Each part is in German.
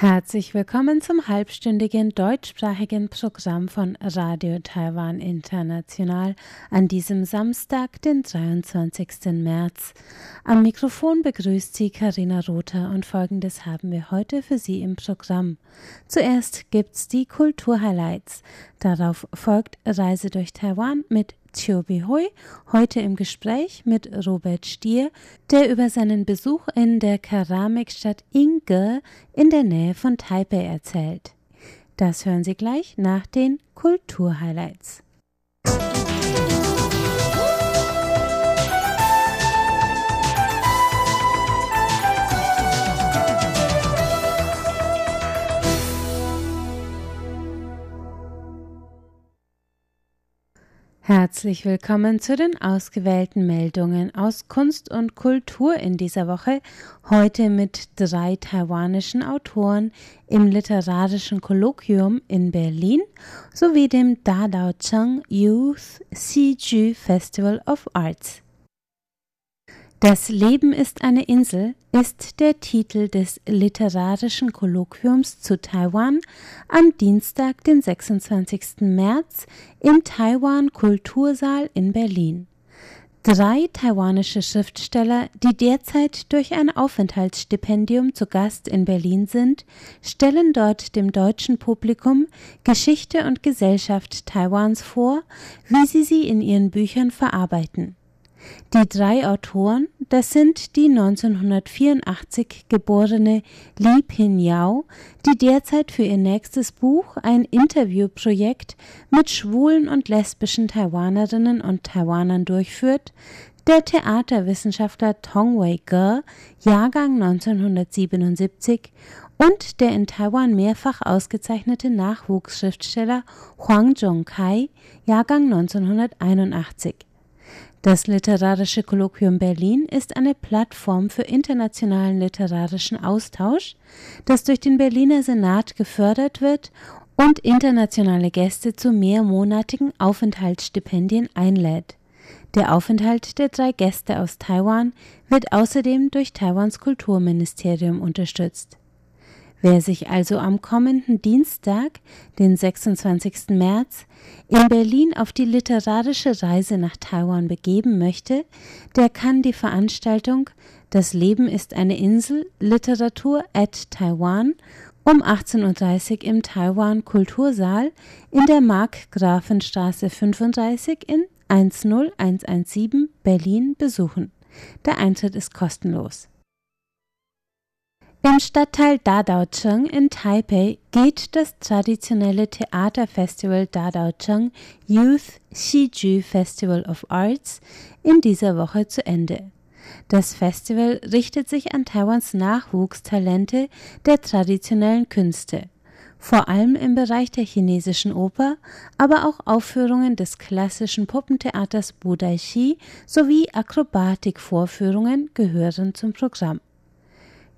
Herzlich willkommen zum halbstündigen deutschsprachigen Programm von Radio Taiwan International an diesem Samstag, den 23. März. Am Mikrofon begrüßt Sie Karina Rother und folgendes haben wir heute für Sie im Programm. Zuerst gibt's die Kulturhighlights. Darauf folgt Reise durch Taiwan mit Chiu Bihui, heute im Gespräch mit Robert Stier, der über seinen Besuch in der Keramikstadt Inge in der Nähe von Taipei erzählt. Das hören Sie gleich nach den Kulturhighlights. Herzlich willkommen zu den ausgewählten Meldungen aus Kunst und Kultur in dieser Woche, heute mit drei taiwanischen Autoren im literarischen Kolloquium in Berlin sowie dem Dadao Cheng Youth Xiju Festival of Arts. Das Leben ist eine Insel ist der Titel des literarischen Kolloquiums zu Taiwan am Dienstag, den 26. März im Taiwan Kultursaal in Berlin. Drei taiwanische Schriftsteller, die derzeit durch ein Aufenthaltsstipendium zu Gast in Berlin sind, stellen dort dem deutschen Publikum Geschichte und Gesellschaft Taiwans vor, wie sie sie in ihren Büchern verarbeiten. Die drei Autoren, das sind die 1984 geborene Li Pin-Yao, die derzeit für ihr nächstes Buch ein Interviewprojekt mit schwulen und lesbischen Taiwanerinnen und Taiwanern durchführt, der Theaterwissenschaftler Tong Wei-ge, Jahrgang 1977, und der in Taiwan mehrfach ausgezeichnete Nachwuchsschriftsteller Huang Zhongkai, Jahrgang 1981. Das Literarische Kolloquium Berlin ist eine Plattform für internationalen literarischen Austausch, das durch den Berliner Senat gefördert wird und internationale Gäste zu mehrmonatigen Aufenthaltsstipendien einlädt. Der Aufenthalt der drei Gäste aus Taiwan wird außerdem durch Taiwans Kulturministerium unterstützt. Wer sich also am kommenden Dienstag, den 26. März, in Berlin auf die literarische Reise nach Taiwan begeben möchte, der kann die Veranstaltung Das Leben ist eine Insel Literatur at Taiwan um 18.30 Uhr im Taiwan Kultursaal in der Markgrafenstraße 35 in 10117 Berlin besuchen. Der Eintritt ist kostenlos. Im Stadtteil Dadaocheng in Taipei geht das traditionelle Theaterfestival Dadaocheng Youth Xiju Festival of Arts in dieser Woche zu Ende. Das Festival richtet sich an Taiwans Nachwuchstalente der traditionellen Künste, vor allem im Bereich der chinesischen Oper, aber auch Aufführungen des klassischen Puppentheaters Budaishi sowie Akrobatikvorführungen gehören zum Programm.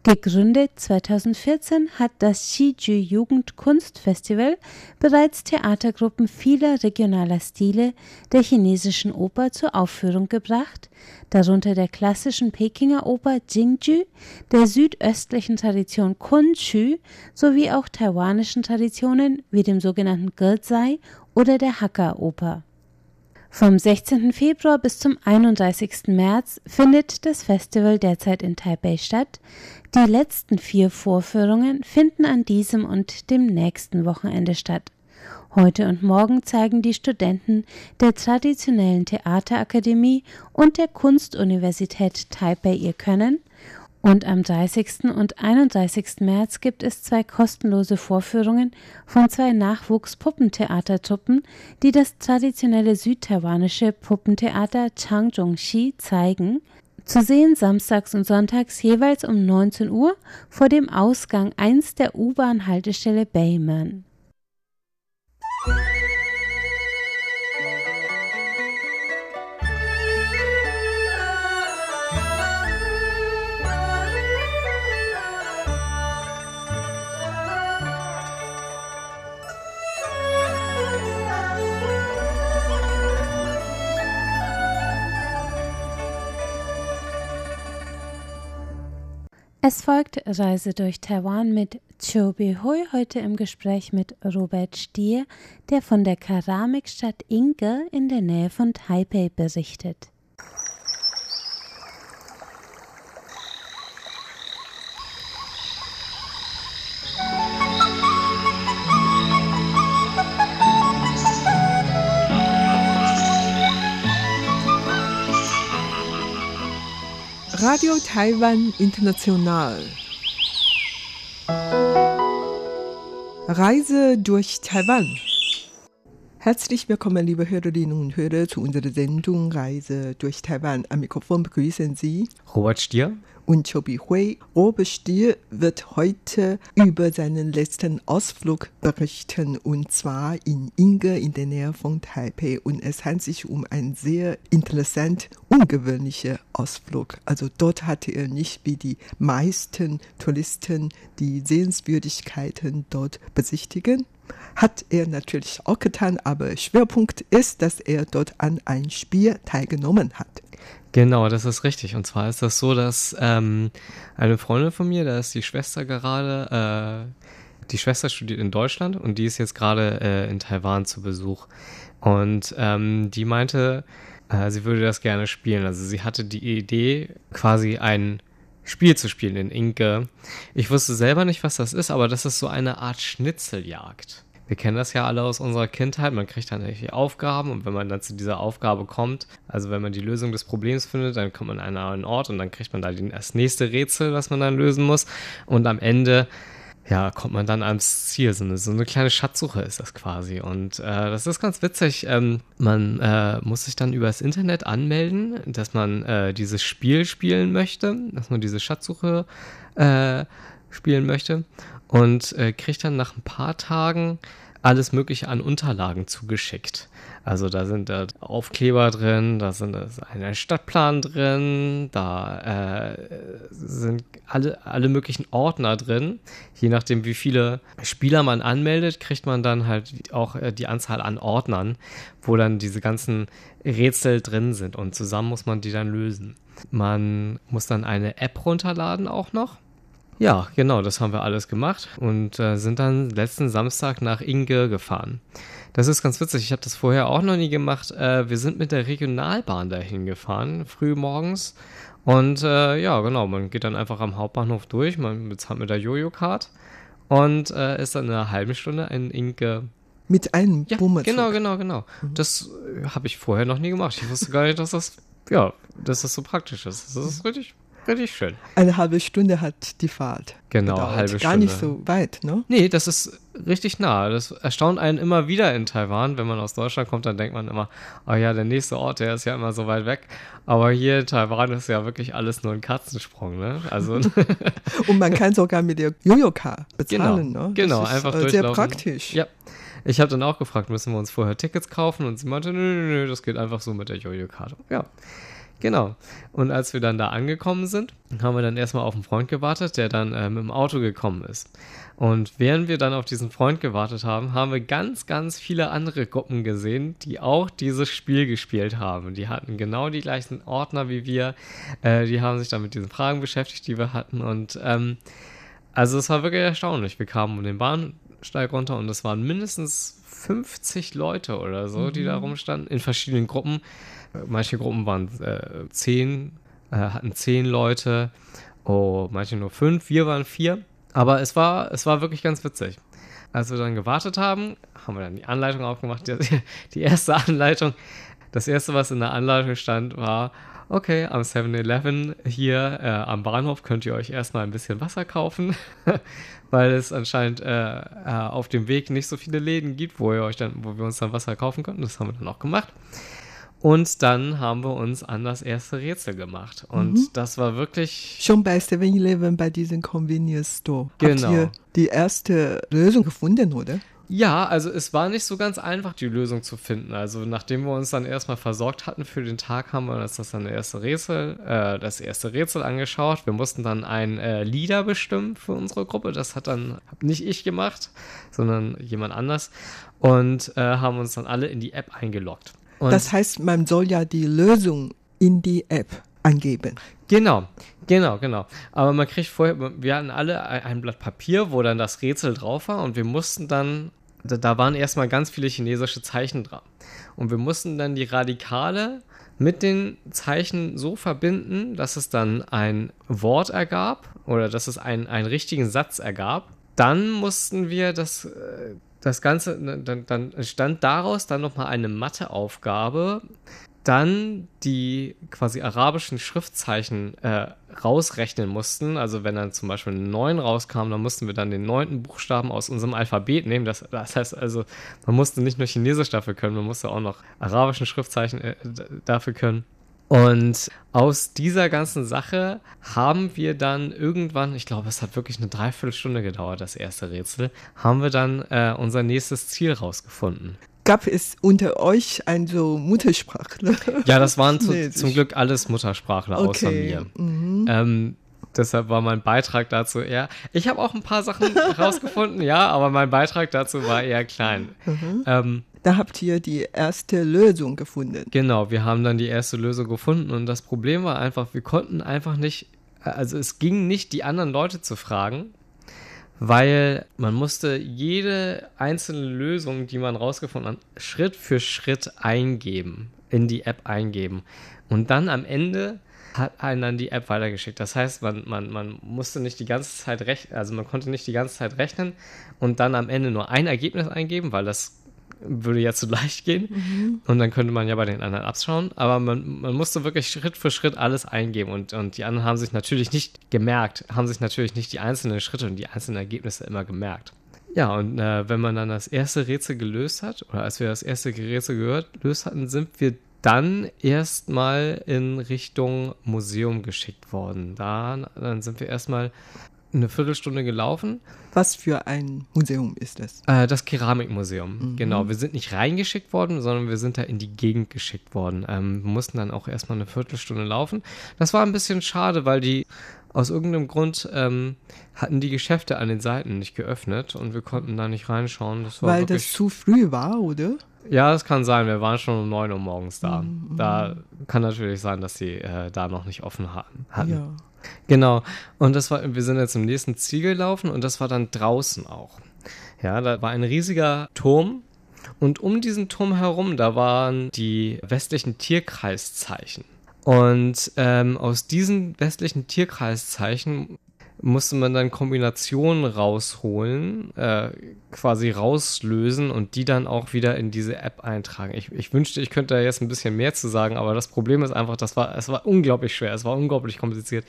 Gegründet 2014 hat das Xiju Jugendkunstfestival bereits Theatergruppen vieler regionaler Stile der chinesischen Oper zur Aufführung gebracht, darunter der klassischen Pekinger Oper Jingju, der südöstlichen Tradition Kunchu sowie auch taiwanischen Traditionen wie dem sogenannten Gezai oder der Hakka-Oper. Vom 16. Februar bis zum 31. März findet das Festival derzeit in Taipei statt. Die letzten vier Vorführungen finden an diesem und dem nächsten Wochenende statt. Heute und morgen zeigen die Studenten der traditionellen Theaterakademie und der Kunstuniversität Taipei ihr Können und am 30. und 31. März gibt es zwei kostenlose Vorführungen von zwei Nachwuchs-Puppentheatertruppen, die das traditionelle südtaiwanische Puppentheater Changzhongxi zeigen. Zu sehen samstags und sonntags jeweils um 19 Uhr vor dem Ausgang 1 der U-Bahn-Haltestelle Bayman. Es folgt Reise durch Taiwan mit Chobi Hui, heute im Gespräch mit Robert Stier, der von der Keramikstadt Inge in der Nähe von Taipei berichtet. Radio Taiwan International. Reise durch Taiwan. Herzlich willkommen, liebe Hörerinnen und Hörer, zu unserer Sendung Reise durch Taiwan. Am Mikrofon begrüßen Sie Robert Stier und Chobi Hui. Robert Stier wird heute über seinen letzten Ausflug berichten und zwar in Inge in der Nähe von Taipei und es handelt sich um einen sehr interessant ungewöhnlichen Ausflug. Also dort hatte er nicht wie die meisten Touristen die Sehenswürdigkeiten dort besichtigen, hat er natürlich auch getan, aber Schwerpunkt ist, dass er dort an ein Spiel teilgenommen hat. Genau, das ist richtig. Und zwar ist das so, dass ähm, eine Freundin von mir, da ist die Schwester gerade, äh, die Schwester studiert in Deutschland und die ist jetzt gerade äh, in Taiwan zu Besuch. Und ähm, die meinte, äh, sie würde das gerne spielen. Also sie hatte die Idee, quasi ein Spiel zu spielen in Inke. Ich wusste selber nicht, was das ist, aber das ist so eine Art Schnitzeljagd. Wir kennen das ja alle aus unserer Kindheit. Man kriegt dann irgendwelche Aufgaben und wenn man dann zu dieser Aufgabe kommt, also wenn man die Lösung des Problems findet, dann kommt man an einen Ort und dann kriegt man da das nächste Rätsel, was man dann lösen muss. Und am Ende ja, kommt man dann ans Ziel. So eine, so eine kleine Schatzsuche ist das quasi. Und äh, das ist ganz witzig. Ähm, man äh, muss sich dann übers Internet anmelden, dass man äh, dieses Spiel spielen möchte, dass man diese Schatzsuche äh, spielen möchte und äh, kriegt dann nach ein paar Tagen alles Mögliche an Unterlagen zugeschickt. Also da sind da Aufkleber drin, da sind ein Stadtplan drin, da äh, sind alle, alle möglichen Ordner drin. Je nachdem, wie viele Spieler man anmeldet, kriegt man dann halt auch äh, die Anzahl an Ordnern, wo dann diese ganzen Rätsel drin sind und zusammen muss man die dann lösen. Man muss dann eine App runterladen auch noch ja, genau, das haben wir alles gemacht und äh, sind dann letzten Samstag nach Inge gefahren. Das ist ganz witzig, ich habe das vorher auch noch nie gemacht. Äh, wir sind mit der Regionalbahn dahin gefahren, früh morgens. Und äh, ja, genau, man geht dann einfach am Hauptbahnhof durch, man bezahlt mit der Jojo-Card und äh, ist dann in einer halben Stunde in Inge mit einem ja, Bummerzug. Genau, genau, genau. Mhm. Das äh, habe ich vorher noch nie gemacht. Ich wusste gar nicht, dass das, ja, dass das so praktisch ist. Das ist richtig Richtig schön. Eine halbe Stunde hat die Fahrt. Genau, gedauert. halbe Stunde. Gar nicht so weit, ne? Nee, das ist richtig nah. Das erstaunt einen immer wieder in Taiwan. Wenn man aus Deutschland kommt, dann denkt man immer, oh ja, der nächste Ort, der ist ja immer so weit weg. Aber hier in Taiwan ist ja wirklich alles nur ein Katzensprung, ne? Also Und man kann sogar mit der Yoyoka bezahlen, genau, ne? Genau, einfach äh, Sehr praktisch. Ja. Ich habe dann auch gefragt, müssen wir uns vorher Tickets kaufen? Und sie meinte, nö, nö, nö, das geht einfach so mit der Jojo-Karte. Ja. Genau. Und als wir dann da angekommen sind, haben wir dann erstmal auf einen Freund gewartet, der dann äh, mit dem Auto gekommen ist. Und während wir dann auf diesen Freund gewartet haben, haben wir ganz, ganz viele andere Gruppen gesehen, die auch dieses Spiel gespielt haben. Die hatten genau die gleichen Ordner wie wir. Äh, die haben sich dann mit diesen Fragen beschäftigt, die wir hatten. Und ähm, also es war wirklich erstaunlich. Wir kamen um den Bahnsteig runter und es waren mindestens 50 Leute oder so, mhm. die da rumstanden, in verschiedenen Gruppen. Manche Gruppen waren äh, zehn, äh, hatten zehn Leute, oh, manche nur fünf, wir waren vier. Aber es war, es war wirklich ganz witzig. Als wir dann gewartet haben, haben wir dann die Anleitung aufgemacht. Die, die erste Anleitung, das erste, was in der Anleitung stand, war, okay, am 7-Eleven hier äh, am Bahnhof könnt ihr euch erstmal ein bisschen Wasser kaufen, weil es anscheinend äh, äh, auf dem Weg nicht so viele Läden gibt, wo ihr euch dann, wo wir uns dann Wasser kaufen können. Das haben wir dann auch gemacht. Und dann haben wir uns an das erste Rätsel gemacht. Und mhm. das war wirklich. Schon bei 7-Eleven bei diesem Convenience Store. Genau. Habt ihr die erste Lösung gefunden, oder? Ja, also es war nicht so ganz einfach, die Lösung zu finden. Also nachdem wir uns dann erstmal versorgt hatten für den Tag, haben wir uns das dann erste Rätsel, äh, das erste Rätsel angeschaut. Wir mussten dann ein äh, Lieder bestimmen für unsere Gruppe. Das hat dann nicht ich gemacht, sondern jemand anders. Und äh, haben uns dann alle in die App eingeloggt. Und das heißt, man soll ja die Lösung in die App angeben. Genau, genau, genau. Aber man kriegt vorher, wir hatten alle ein Blatt Papier, wo dann das Rätsel drauf war und wir mussten dann, da, waren erstmal ganz viele chinesische Zeichen dran. Und wir mussten dann die Radikale mit den Zeichen so verbinden, dass es dann ein Wort ergab oder dass es einen, einen richtigen Satz ergab. Dann mussten wir das, äh, das Ganze, ne, dann, dann entstand daraus dann nochmal eine Matheaufgabe, dann die quasi arabischen Schriftzeichen äh, rausrechnen mussten. Also wenn dann zum Beispiel ein 9 rauskam, dann mussten wir dann den neunten Buchstaben aus unserem Alphabet nehmen. Das, das heißt also, man musste nicht nur Chinesisch dafür können, man musste auch noch arabischen Schriftzeichen äh, dafür können. Und aus dieser ganzen Sache haben wir dann irgendwann, ich glaube, es hat wirklich eine Dreiviertelstunde gedauert, das erste Rätsel, haben wir dann äh, unser nächstes Ziel rausgefunden. Gab es unter euch ein so Muttersprachler? Ja, das waren zu, zum Glück alles Muttersprachler okay. außer mir. Mhm. Ähm, deshalb war mein Beitrag dazu eher. Ich habe auch ein paar Sachen rausgefunden, ja, aber mein Beitrag dazu war eher klein. Mhm. Ähm, da habt ihr die erste Lösung gefunden. Genau, wir haben dann die erste Lösung gefunden und das Problem war einfach, wir konnten einfach nicht, also es ging nicht, die anderen Leute zu fragen, weil man musste jede einzelne Lösung, die man rausgefunden hat, Schritt für Schritt eingeben, in die App eingeben. Und dann am Ende hat einen dann die App weitergeschickt. Das heißt, man, man, man musste nicht die ganze Zeit rechnen, also man konnte nicht die ganze Zeit rechnen und dann am Ende nur ein Ergebnis eingeben, weil das würde ja zu leicht gehen. Mhm. Und dann könnte man ja bei den anderen abschauen. Aber man, man musste wirklich Schritt für Schritt alles eingeben. Und, und die anderen haben sich natürlich nicht gemerkt, haben sich natürlich nicht die einzelnen Schritte und die einzelnen Ergebnisse immer gemerkt. Ja, und äh, wenn man dann das erste Rätsel gelöst hat, oder als wir das erste Rätsel gehört, gelöst hatten, sind wir dann erstmal in Richtung Museum geschickt worden. Da, dann sind wir erstmal eine Viertelstunde gelaufen. Was für ein Museum ist das? Äh, das Keramikmuseum, mhm. genau. Wir sind nicht reingeschickt worden, sondern wir sind da in die Gegend geschickt worden. Ähm, wir mussten dann auch erstmal eine Viertelstunde laufen. Das war ein bisschen schade, weil die aus irgendeinem Grund ähm, hatten die Geschäfte an den Seiten nicht geöffnet und wir konnten da nicht reinschauen. Das weil das zu früh war, oder? Ja, das kann sein. Wir waren schon um 9 Uhr morgens da. Mhm. Da kann natürlich sein, dass sie äh, da noch nicht offen hatten. Ja. Genau. Und das war, wir sind jetzt im nächsten Ziel gelaufen und das war dann draußen auch. Ja, da war ein riesiger Turm und um diesen Turm herum, da waren die westlichen Tierkreiszeichen. Und ähm, aus diesen westlichen Tierkreiszeichen musste man dann Kombinationen rausholen, äh, quasi rauslösen und die dann auch wieder in diese App eintragen. Ich, ich, wünschte, ich könnte da jetzt ein bisschen mehr zu sagen, aber das Problem ist einfach, das war, es war unglaublich schwer, es war unglaublich kompliziert.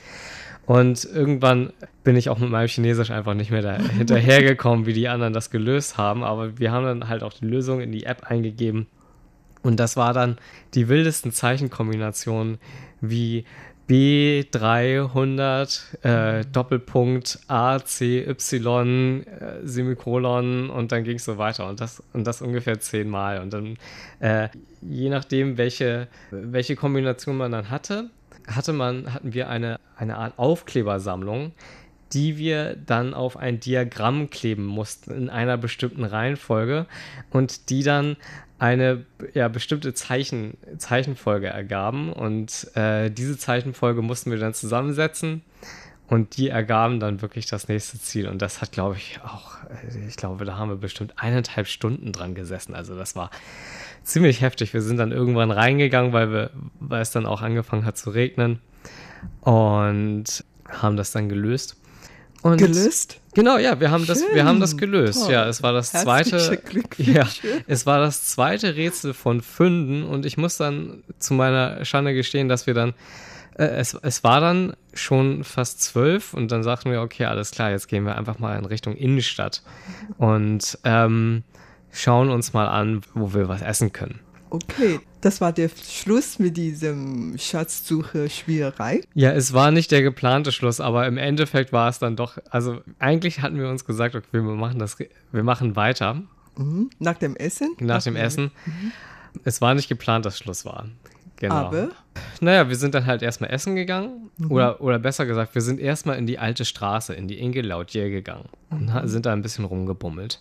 Und irgendwann bin ich auch mit meinem Chinesisch einfach nicht mehr da hinterhergekommen, wie die anderen das gelöst haben. Aber wir haben dann halt auch die Lösung in die App eingegeben. Und das war dann die wildesten Zeichenkombinationen wie B300 äh, Doppelpunkt A, C, Y, äh, Semikolon und dann ging es so weiter und das, und das ungefähr zehnmal. Und dann, äh, je nachdem, welche, welche Kombination man dann hatte, hatte man, hatten wir eine, eine Art Aufklebersammlung, die wir dann auf ein Diagramm kleben mussten in einer bestimmten Reihenfolge und die dann eine ja, bestimmte Zeichen, Zeichenfolge ergaben. Und äh, diese Zeichenfolge mussten wir dann zusammensetzen. Und die ergaben dann wirklich das nächste Ziel. Und das hat, glaube ich, auch, äh, ich glaube, da haben wir bestimmt eineinhalb Stunden dran gesessen. Also das war ziemlich heftig. Wir sind dann irgendwann reingegangen, weil, wir, weil es dann auch angefangen hat zu regnen. Und haben das dann gelöst. Und gelöst? Genau, ja, wir haben Schön, das, wir haben das gelöst. Toll. Ja, es war das zweite, ja, es war das zweite Rätsel von Fünden und ich muss dann zu meiner Schande gestehen, dass wir dann, äh, es, es war dann schon fast zwölf und dann sagten wir, okay, alles klar, jetzt gehen wir einfach mal in Richtung Innenstadt und ähm, schauen uns mal an, wo wir was essen können. Okay, das war der Schluss mit diesem Schatzsuche-Spielerei. Ja, es war nicht der geplante Schluss, aber im Endeffekt war es dann doch. Also eigentlich hatten wir uns gesagt, okay, wir machen das, wir machen weiter. Mhm. Nach dem Essen? Nach dem Essen. Mhm. Es war nicht geplant, dass Schluss war. Genau. Aber Naja, wir sind dann halt erstmal essen gegangen. Oder, oder besser gesagt, wir sind erstmal in die alte Straße, in die Inge Lautier gegangen. Und ha- sind da ein bisschen rumgebummelt.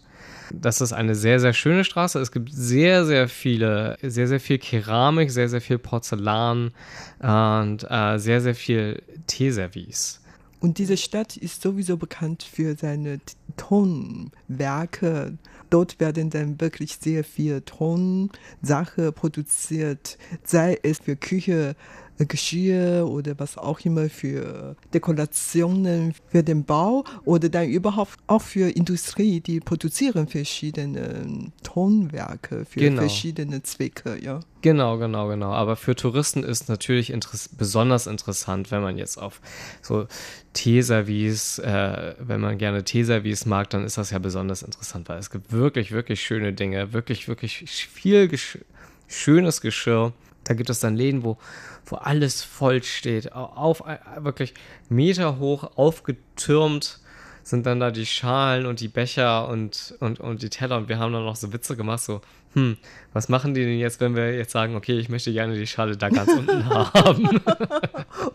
Das ist eine sehr, sehr schöne Straße. Es gibt sehr, sehr viele, sehr, sehr viel Keramik, sehr, sehr viel Porzellan und äh, sehr, sehr viel Teeservice. Und diese Stadt ist sowieso bekannt für seine Tonwerke. Dort werden dann wirklich sehr viel Tonsache produziert, sei es für Küche, Geschirr oder was auch immer für Dekorationen für den Bau oder dann überhaupt auch für Industrie, die produzieren verschiedene Tonwerke für Genau. verschiedene Zwecke, ja. Genau, genau, genau. Aber für Touristen ist natürlich interess besonders interessant, wenn man jetzt auf so Teeservice, äh, wenn man gerne Teeservice mag, dann ist das ja besonders interessant, weil es gibt wirklich, wirklich schöne Dinge, wirklich, wirklich viel Gesch schönes Geschirr. Da gibt es dann Läden, wo, wo alles voll steht, au- auf, äh, wirklich Meter hoch aufgetürmt sind dann da die Schalen und die Becher und, und, und die Teller. Und wir haben dann noch so Witze gemacht, so, hm, was machen die denn jetzt, wenn wir jetzt sagen, okay, ich möchte gerne die Schale da ganz unten haben?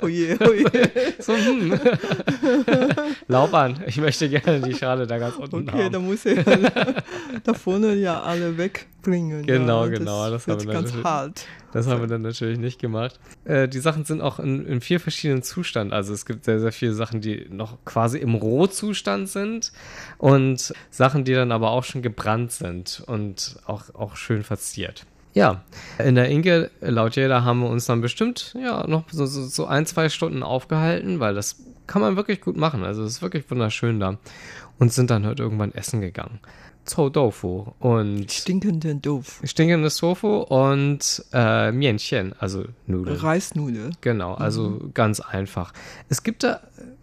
Oh je, oh je. So, hm. Laubern, ich möchte gerne die Schale da ganz unten Okay, haben. da muss er da vorne ja alle wegbringen. Genau, ja. genau, das wird haben wir ganz hart. Das haben wir dann natürlich nicht gemacht. Äh, die Sachen sind auch in, in vier verschiedenen Zuständen. Also es gibt sehr, sehr viele Sachen, die noch quasi im Rohzustand sind und Sachen, die dann aber auch schon gebrannt sind und auch, auch schön verziert. Ja, in der Inke, laut jeder, haben wir uns dann bestimmt ja noch so, so, so ein, zwei Stunden aufgehalten, weil das kann man wirklich gut machen. Also es ist wirklich wunderschön da. Und sind dann halt irgendwann essen gegangen. Zhou Doufu und Stinkenden Doof. stinkendes Tofu und äh, Mienchen, also Nudeln. Reisnudel. Genau, also ganz einfach. Es gibt da äh,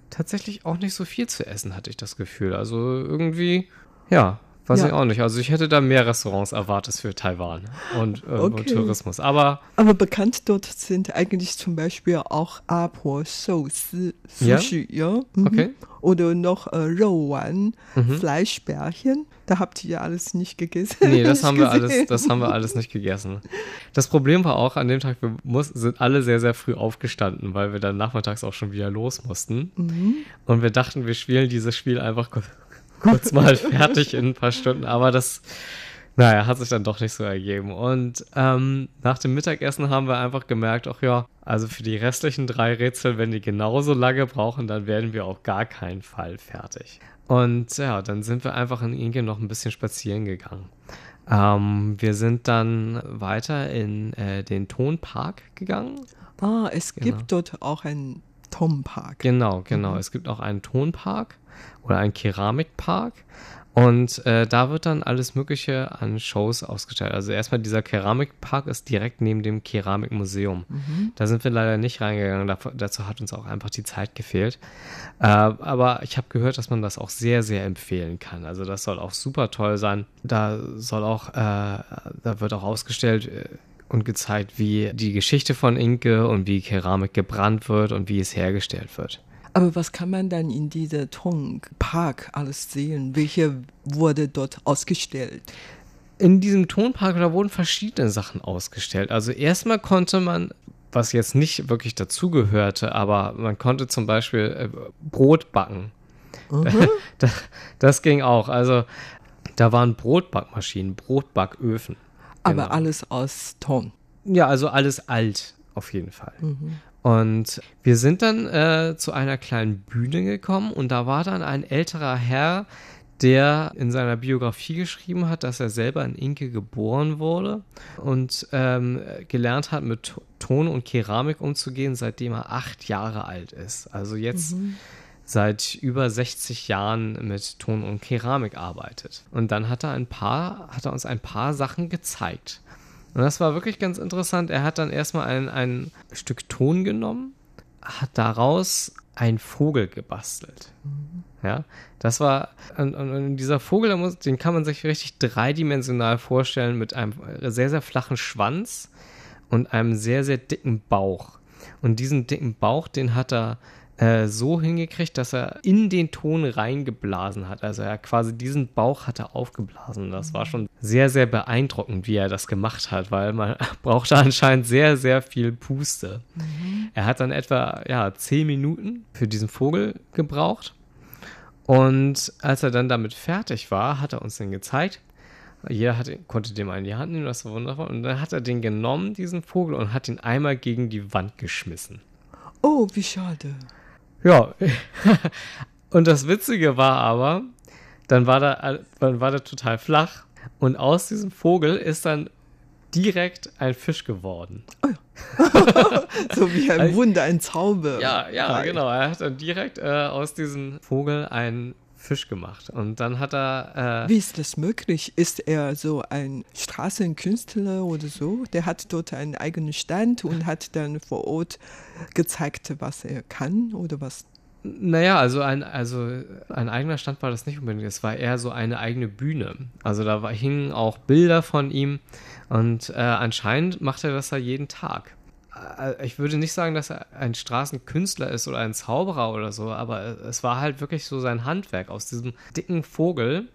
tatsächlich auch nicht so viel zu essen, hatte ich das Gefühl. Also irgendwie, ja, weiß Ja. ich auch nicht. Also ich hätte da mehr Restaurants erwartet für Taiwan und, äh, und Okay. Tourismus. Aber Aber bekannt dort sind eigentlich zum Beispiel auch Apo Ja? Sushi, ja. Mhm. Okay. Oder noch äh, Rowan, Mhm. Fleischbärchen. Da habt ihr ja alles nicht gegessen. nee, das haben wir alles, das haben wir alles nicht gegessen. Das Problem war auch an dem Tag, wir muss, sind alle sehr, sehr früh aufgestanden, weil wir dann nachmittags auch schon wieder los mussten. Mhm. Und wir dachten, wir spielen dieses Spiel einfach kurz mal fertig in ein paar Stunden. Aber das, naja, hat sich dann doch nicht so ergeben. Und ähm, nach dem Mittagessen haben wir einfach gemerkt, ach ja, also für die restlichen drei Rätsel, wenn die genauso lange brauchen, dann werden wir auf gar keinen Fall fertig. Und ja, dann sind wir einfach in Inge noch ein bisschen spazieren gegangen. Ähm, wir sind dann weiter in äh, den Tonpark gegangen. Ah, es Genau. gibt dort auch einen Tom-Park. Genau, genau. Es gibt auch einen Tonpark oder einen Keramikpark. Und äh, da wird dann alles Mögliche an Shows ausgestellt. Also erstmal dieser Keramikpark ist direkt neben dem Keramikmuseum. Da sind wir leider nicht reingegangen. Dav- dazu hat uns auch einfach die Zeit gefehlt. Äh, aber ich habe gehört, dass man das auch sehr, sehr empfehlen kann. Also das soll auch super toll sein. Da soll auch, äh, da wird auch ausgestellt äh, und gezeigt, wie die Geschichte von Inke und wie Keramik gebrannt wird und wie es hergestellt wird. Aber was kann man dann in dieser Tonpark alles sehen? Welche wurde dort ausgestellt? in diesem Tonpark, da wurden verschiedene Sachen ausgestellt. Also erstmal konnte man, was jetzt nicht wirklich dazugehörte, aber man konnte zum Beispiel äh, Brot backen. Das, das ging auch. Also da waren Brotbackmaschinen, Brotbacköfen. Aber Genau. alles aus Ton. Ja, also alles alt, auf jeden Fall. Und wir sind dann äh, zu einer kleinen Bühne gekommen und da war dann ein älterer Herr, der in seiner Biografie geschrieben hat, dass er selber in Inke geboren wurde und ähm, gelernt hat, mit To- Ton und Keramik umzugehen, seitdem er acht Jahre alt ist. Also jetzt seit über 60 Jahren mit Ton und Keramik arbeitet. Und dann hat er ein paar, hat er uns ein paar Sachen gezeigt. Und das war wirklich ganz interessant. Er hat dann erstmal ein, ein Stück Ton genommen, hat daraus einen Vogel gebastelt. Ja, das war, und, und, dieser Vogel, den kann man sich richtig dreidimensional vorstellen mit einem sehr, sehr flachen Schwanz und einem sehr, sehr dicken Bauch. Und diesen dicken Bauch, den hat er äh, so hingekriegt, dass er in den Ton reingeblasen hat. Also er quasi diesen Bauch hatte aufgeblasen. Das war schon sehr, sehr beeindruckend, wie er das gemacht hat, weil man brauchte anscheinend sehr, sehr viel Puste. Mhm. Er hat dann etwa ja, zehn Minuten für diesen Vogel gebraucht. Und als er dann damit fertig war, hat er uns den gezeigt. Jeder hat, konnte dem einen die Hand nehmen, das war wundervoll. Und dann hat er den genommen, diesen Vogel, und hat ihn einmal gegen die Wand geschmissen. Oh, wie schade. Ja. und das Witzige war aber, dann war der, dann war der total flach. Und aus diesem Vogel ist dann direkt ein Fisch geworden. Oh ja. so wie ein Wunder, ein Zauber. Ja, ja, genau. Er hat dann direkt äh, aus diesem Vogel einen Fisch gemacht. Und dann hat er. Äh, wie ist das möglich? Ist er so ein Straßenkünstler oder so? Der hat dort einen eigenen Stand und hat dann vor Ort gezeigt, was er kann oder was naja, also ein, also ein eigener Stand war das nicht unbedingt. Es war eher so eine eigene Bühne. Also da war, hingen auch Bilder von ihm und äh, anscheinend macht er das da jeden Tag. Äh, ich würde nicht sagen, dass er ein Straßenkünstler ist oder ein Zauberer oder so, aber es war halt wirklich so sein Handwerk. Aus diesem dicken Vogel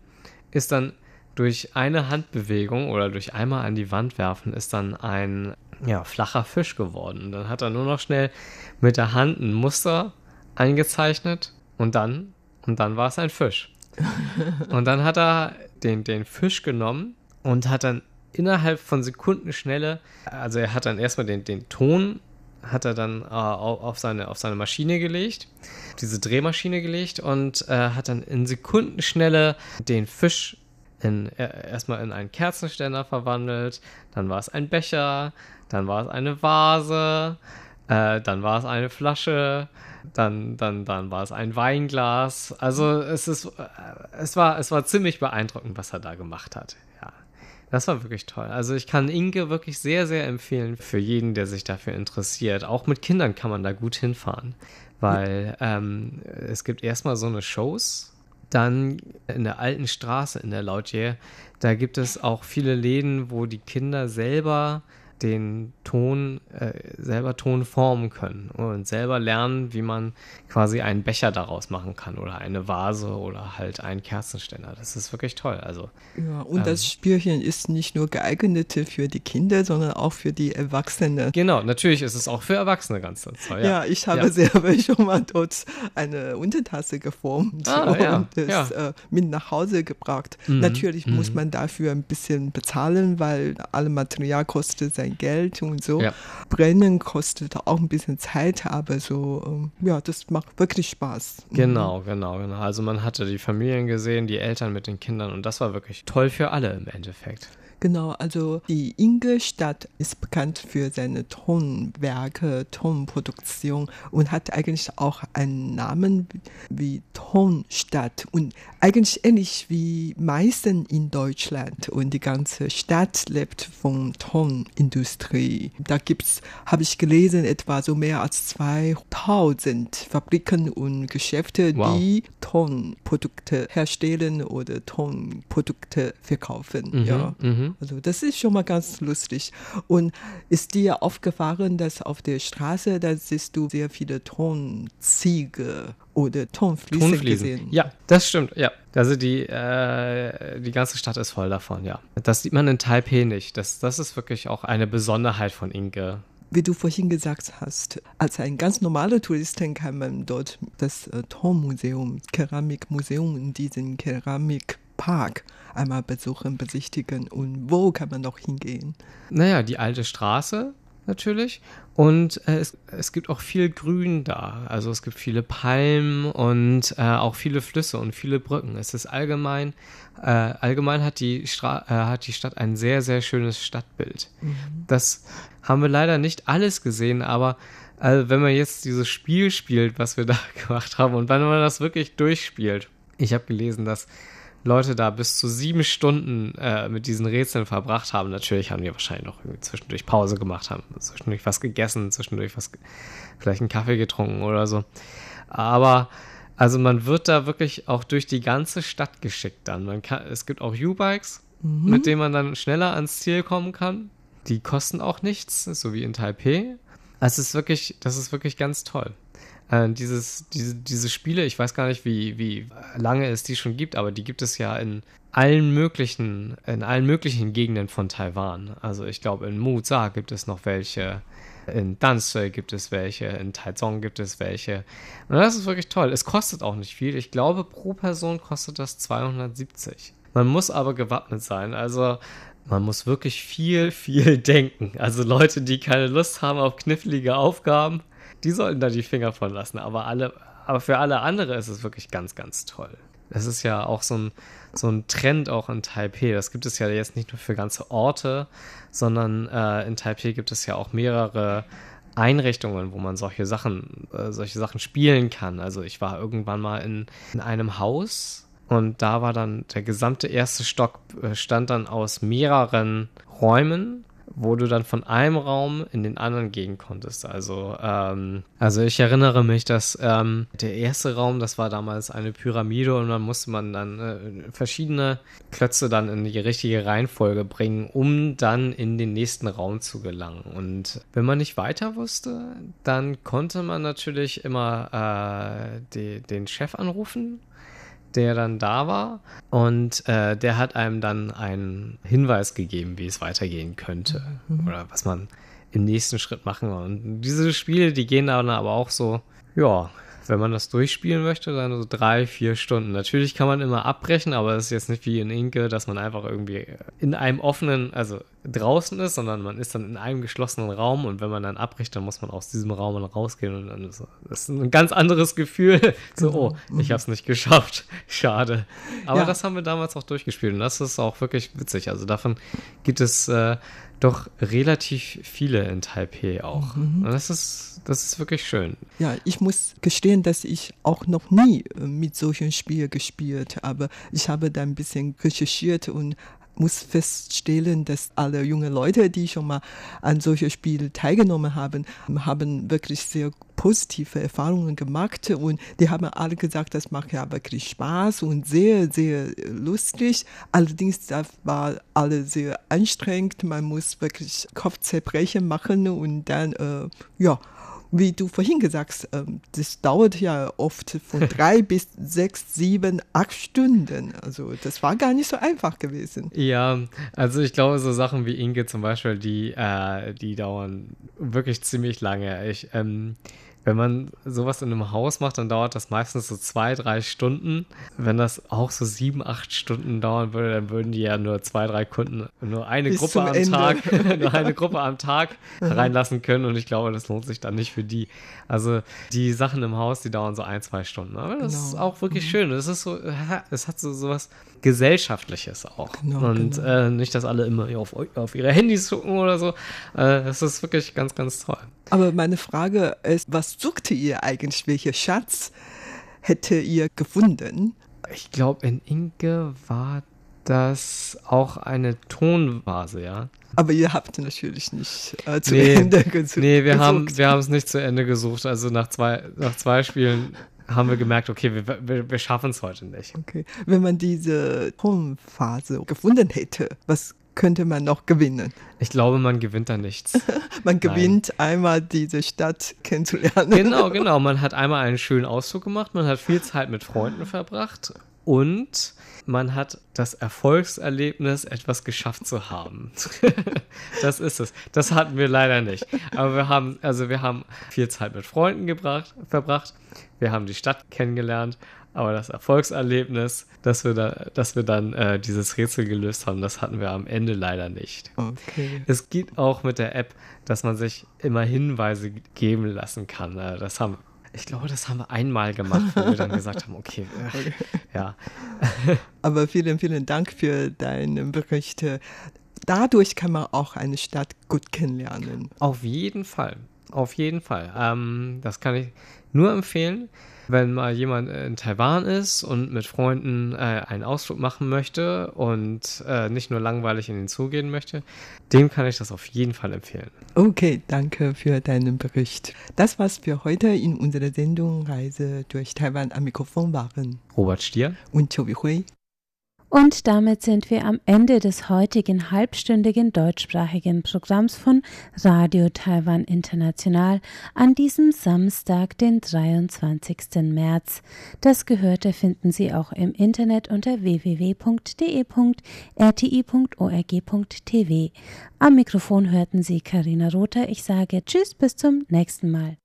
ist dann durch eine Handbewegung oder durch einmal an die Wand werfen, ist dann ein ja, flacher Fisch geworden. Und dann hat er nur noch schnell mit der Hand ein Muster eingezeichnet und dann, und dann war es ein Fisch. und dann hat er den, den Fisch genommen und hat dann innerhalb von Sekundenschnelle, also er hat dann erstmal den, den Ton, hat er dann äh, auf, seine, auf seine Maschine gelegt, diese Drehmaschine gelegt und äh, hat dann in Sekundenschnelle den Fisch in, äh, erstmal in einen Kerzenständer verwandelt, dann war es ein Becher, dann war es eine Vase, äh, dann war es eine Flasche, dann, dann, dann war es ein Weinglas. Also es ist, äh, es war, es war ziemlich beeindruckend, was er da gemacht hat. Das war wirklich toll. Also ich kann Inge wirklich sehr, sehr empfehlen für jeden, der sich dafür interessiert. Auch mit Kindern kann man da gut hinfahren, weil ähm, es gibt erstmal so eine Shows. Dann in der alten Straße in der Lautier, da gibt es auch viele Läden, wo die Kinder selber den Ton, äh, selber Ton formen können und selber lernen, wie man quasi einen Becher daraus machen kann oder eine Vase oder halt einen Kerzenständer. Das ist wirklich toll. Also, ja, und ähm, das Spielchen ist nicht nur geeignet für die Kinder, sondern auch für die Erwachsenen. Genau, natürlich ist es auch für Erwachsene ganz toll. Ja, ja ich habe ja. selber schon mal dort eine Untertasse geformt ah, und ja, das äh, mit nach Hause gebracht. Mhm, natürlich mhm. muss man dafür ein bisschen bezahlen, weil alle Material kostet sein Geld und so. Ja. Brennen kostet auch ein bisschen Zeit, aber so, ähm, ja, das macht wirklich Spaß. Mhm. Genau, genau, genau. Also man hatte die Familien gesehen, die Eltern mit den Kindern und das war wirklich toll für alle im Endeffekt. Genau, also die Ingolstadt ist bekannt für seine Tonwerke, Tonproduktion und hat eigentlich auch einen Namen wie Tonstadt und eigentlich ähnlich wie Meißen in Deutschland und die ganze Stadt lebt von Tonindustrie. Da gibt es, habe ich gelesen, etwa so mehr als 2000 Fabriken und Geschäfte, wow. die Tonprodukte herstellen oder Tonprodukte verkaufen. Mhm, ja. Mhm. Also das ist schon mal ganz lustig. Und ist dir aufgefallen, dass auf der Straße, da siehst du sehr viele Tonziege oder Tonfliesen, Tonfliesen. gesehen? Ja, das stimmt, ja. Also die, äh, die ganze Stadt ist voll davon, ja. Das sieht man in Taipei nicht. Das, das ist wirklich auch eine Besonderheit von Inge wie du vorhin gesagt hast, als ein ganz normaler Touristen kann man dort das äh, Tonmuseum, Keramikmuseum in diesem Keramikpark einmal besuchen, besichtigen und wo kann man noch hingehen? Naja, die alte Straße natürlich und äh, es, es gibt auch viel Grün da. Also es gibt viele Palmen und äh, auch viele Flüsse und viele Brücken. Es ist allgemein, äh, allgemein hat die, Stra äh, hat die Stadt ein sehr, sehr schönes Stadtbild. Mhm. Das haben wir leider nicht alles gesehen, aber also wenn man jetzt dieses Spiel spielt, was wir da gemacht haben und wenn man das wirklich durchspielt, ich habe gelesen, dass Leute da bis zu sieben Stunden äh, mit diesen Rätseln verbracht haben. Natürlich haben die wahrscheinlich noch zwischendurch Pause gemacht, haben zwischendurch was gegessen, zwischendurch was, vielleicht einen Kaffee getrunken oder so. Aber also man wird da wirklich auch durch die ganze Stadt geschickt dann. Man kann, es gibt auch U-Bikes, mhm. mit denen man dann schneller ans Ziel kommen kann. Die kosten auch nichts, so wie in Taipei. Also es ist wirklich, das ist wirklich ganz toll. Äh, dieses, diese, diese Spiele, ich weiß gar nicht, wie, wie lange es die schon gibt, aber die gibt es ja in allen möglichen, in allen möglichen Gegenden von Taiwan. Also ich glaube, in Muza gibt es noch welche, in Danshui gibt es welche, in Taichung gibt es welche. Und das ist wirklich toll. Es kostet auch nicht viel. Ich glaube, pro Person kostet das 270. Man muss aber gewappnet sein. Also man muss wirklich viel, viel denken. Also Leute, die keine Lust haben auf knifflige Aufgaben, die sollten da die Finger von lassen. Aber alle, aber für alle andere ist es wirklich ganz, ganz toll. Das ist ja auch so ein, so ein Trend auch in Taipei. Das gibt es ja jetzt nicht nur für ganze Orte, sondern äh, in Taipei gibt es ja auch mehrere Einrichtungen, wo man solche Sachen, äh, solche Sachen spielen kann. Also ich war irgendwann mal in, in einem Haus und da war dann der gesamte erste Stock bestand äh, dann aus mehreren Räumen wo du dann von einem Raum in den anderen gehen konntest. Also, ähm, also ich erinnere mich, dass ähm, der erste Raum, das war damals eine Pyramide und dann musste man dann äh, verschiedene Klötze dann in die richtige Reihenfolge bringen, um dann in den nächsten Raum zu gelangen. Und wenn man nicht weiter wusste, dann konnte man natürlich immer äh, die, den Chef anrufen der dann da war und äh, der hat einem dann einen Hinweis gegeben, wie es weitergehen könnte mhm. oder was man im nächsten Schritt machen soll. Und diese Spiele, die gehen dann aber auch so, ja, wenn man das durchspielen möchte, dann so drei, vier Stunden. Natürlich kann man immer abbrechen, aber es ist jetzt nicht wie in Inke, dass man einfach irgendwie in einem offenen, also draußen ist, sondern man ist dann in einem geschlossenen Raum und wenn man dann abbricht, dann muss man aus diesem Raum dann rausgehen und dann ist das ein ganz anderes Gefühl. So, oh, ich habe es nicht geschafft. Schade. Aber ja. das haben wir damals auch durchgespielt und das ist auch wirklich witzig. Also davon gibt es äh, doch relativ viele in Taipei auch. Mhm. Und das ist, das ist wirklich schön. Ja, ich muss gestehen, dass ich auch noch nie äh, mit solchen Spielen gespielt habe. Ich habe da ein bisschen recherchiert und muss feststellen, dass alle junge Leute, die schon mal an solchen Spielen teilgenommen haben, haben wirklich sehr positive Erfahrungen gemacht und die haben alle gesagt, das macht ja wirklich Spaß und sehr, sehr lustig. Allerdings das war alle sehr anstrengend. Man muss wirklich Kopfzerbrechen machen und dann, äh, ja, wie du vorhin gesagt hast, ähm, das dauert ja oft von drei bis sechs, sieben, acht Stunden. Also das war gar nicht so einfach gewesen. Ja, also ich glaube, so Sachen wie Inge zum Beispiel, die, äh, die dauern wirklich ziemlich lange. Ich, ähm, wenn man sowas in einem Haus macht, dann dauert das meistens so zwei, drei Stunden. Wenn das auch so sieben, acht Stunden dauern würde, dann würden die ja nur zwei, drei Kunden, nur eine Bis Gruppe am Ende. Tag, nur eine Gruppe am Tag reinlassen können. Und ich glaube, das lohnt sich dann nicht für die. Also die Sachen im Haus, die dauern so ein, zwei Stunden. Aber das genau. ist auch wirklich mhm. schön. Es ist so, es hat so sowas Gesellschaftliches auch. Genau, und genau. Äh, nicht, dass alle immer auf, auf ihre Handys gucken oder so. Äh, das ist wirklich ganz, ganz toll. Aber meine Frage ist, was suchte ihr eigentlich? Welcher Schatz hätte ihr gefunden? Ich glaube, in Inke war das auch eine Tonvase, ja. Aber ihr habt natürlich nicht äh, zu nee, Ende gesucht. Nee, wir haben wir es nicht zu Ende gesucht. Also nach zwei, nach zwei Spielen haben wir gemerkt, okay, wir, wir, wir schaffen es heute nicht. Okay. Wenn man diese Tonphase gefunden hätte, was könnte man noch gewinnen? Ich glaube, man gewinnt da nichts. man gewinnt Nein. einmal diese Stadt kennenzulernen. Genau, genau. Man hat einmal einen schönen Ausflug gemacht, man hat viel Zeit mit Freunden verbracht und man hat das Erfolgserlebnis, etwas geschafft zu haben. das ist es. Das hatten wir leider nicht. Aber wir haben, also wir haben viel Zeit mit Freunden gebracht, verbracht. Wir haben die Stadt kennengelernt aber das Erfolgserlebnis, dass wir, da, dass wir dann äh, dieses Rätsel gelöst haben, das hatten wir am Ende leider nicht. Okay. Es geht auch mit der App, dass man sich immer Hinweise geben lassen kann. Äh, das haben ich glaube, das haben wir einmal gemacht, wo wir dann gesagt haben, okay, okay. ja. Aber vielen, vielen Dank für deine Berichte. Dadurch kann man auch eine Stadt gut kennenlernen. Auf jeden Fall, auf jeden Fall. Ähm, das kann ich nur empfehlen wenn mal jemand in Taiwan ist und mit Freunden äh, einen Ausflug machen möchte und äh, nicht nur langweilig in den Zoo gehen möchte, dem kann ich das auf jeden Fall empfehlen. Okay, danke für deinen Bericht. Das war's für heute in unserer Sendung Reise durch Taiwan am Mikrofon waren Robert Stier und Chobi Hui. Und damit sind wir am Ende des heutigen halbstündigen deutschsprachigen Programms von Radio Taiwan International an diesem Samstag, den 23. März. Das Gehörte finden Sie auch im Internet unter www.de.rti.org.tv. Am Mikrofon hörten Sie Karina Rother. Ich sage Tschüss, bis zum nächsten Mal.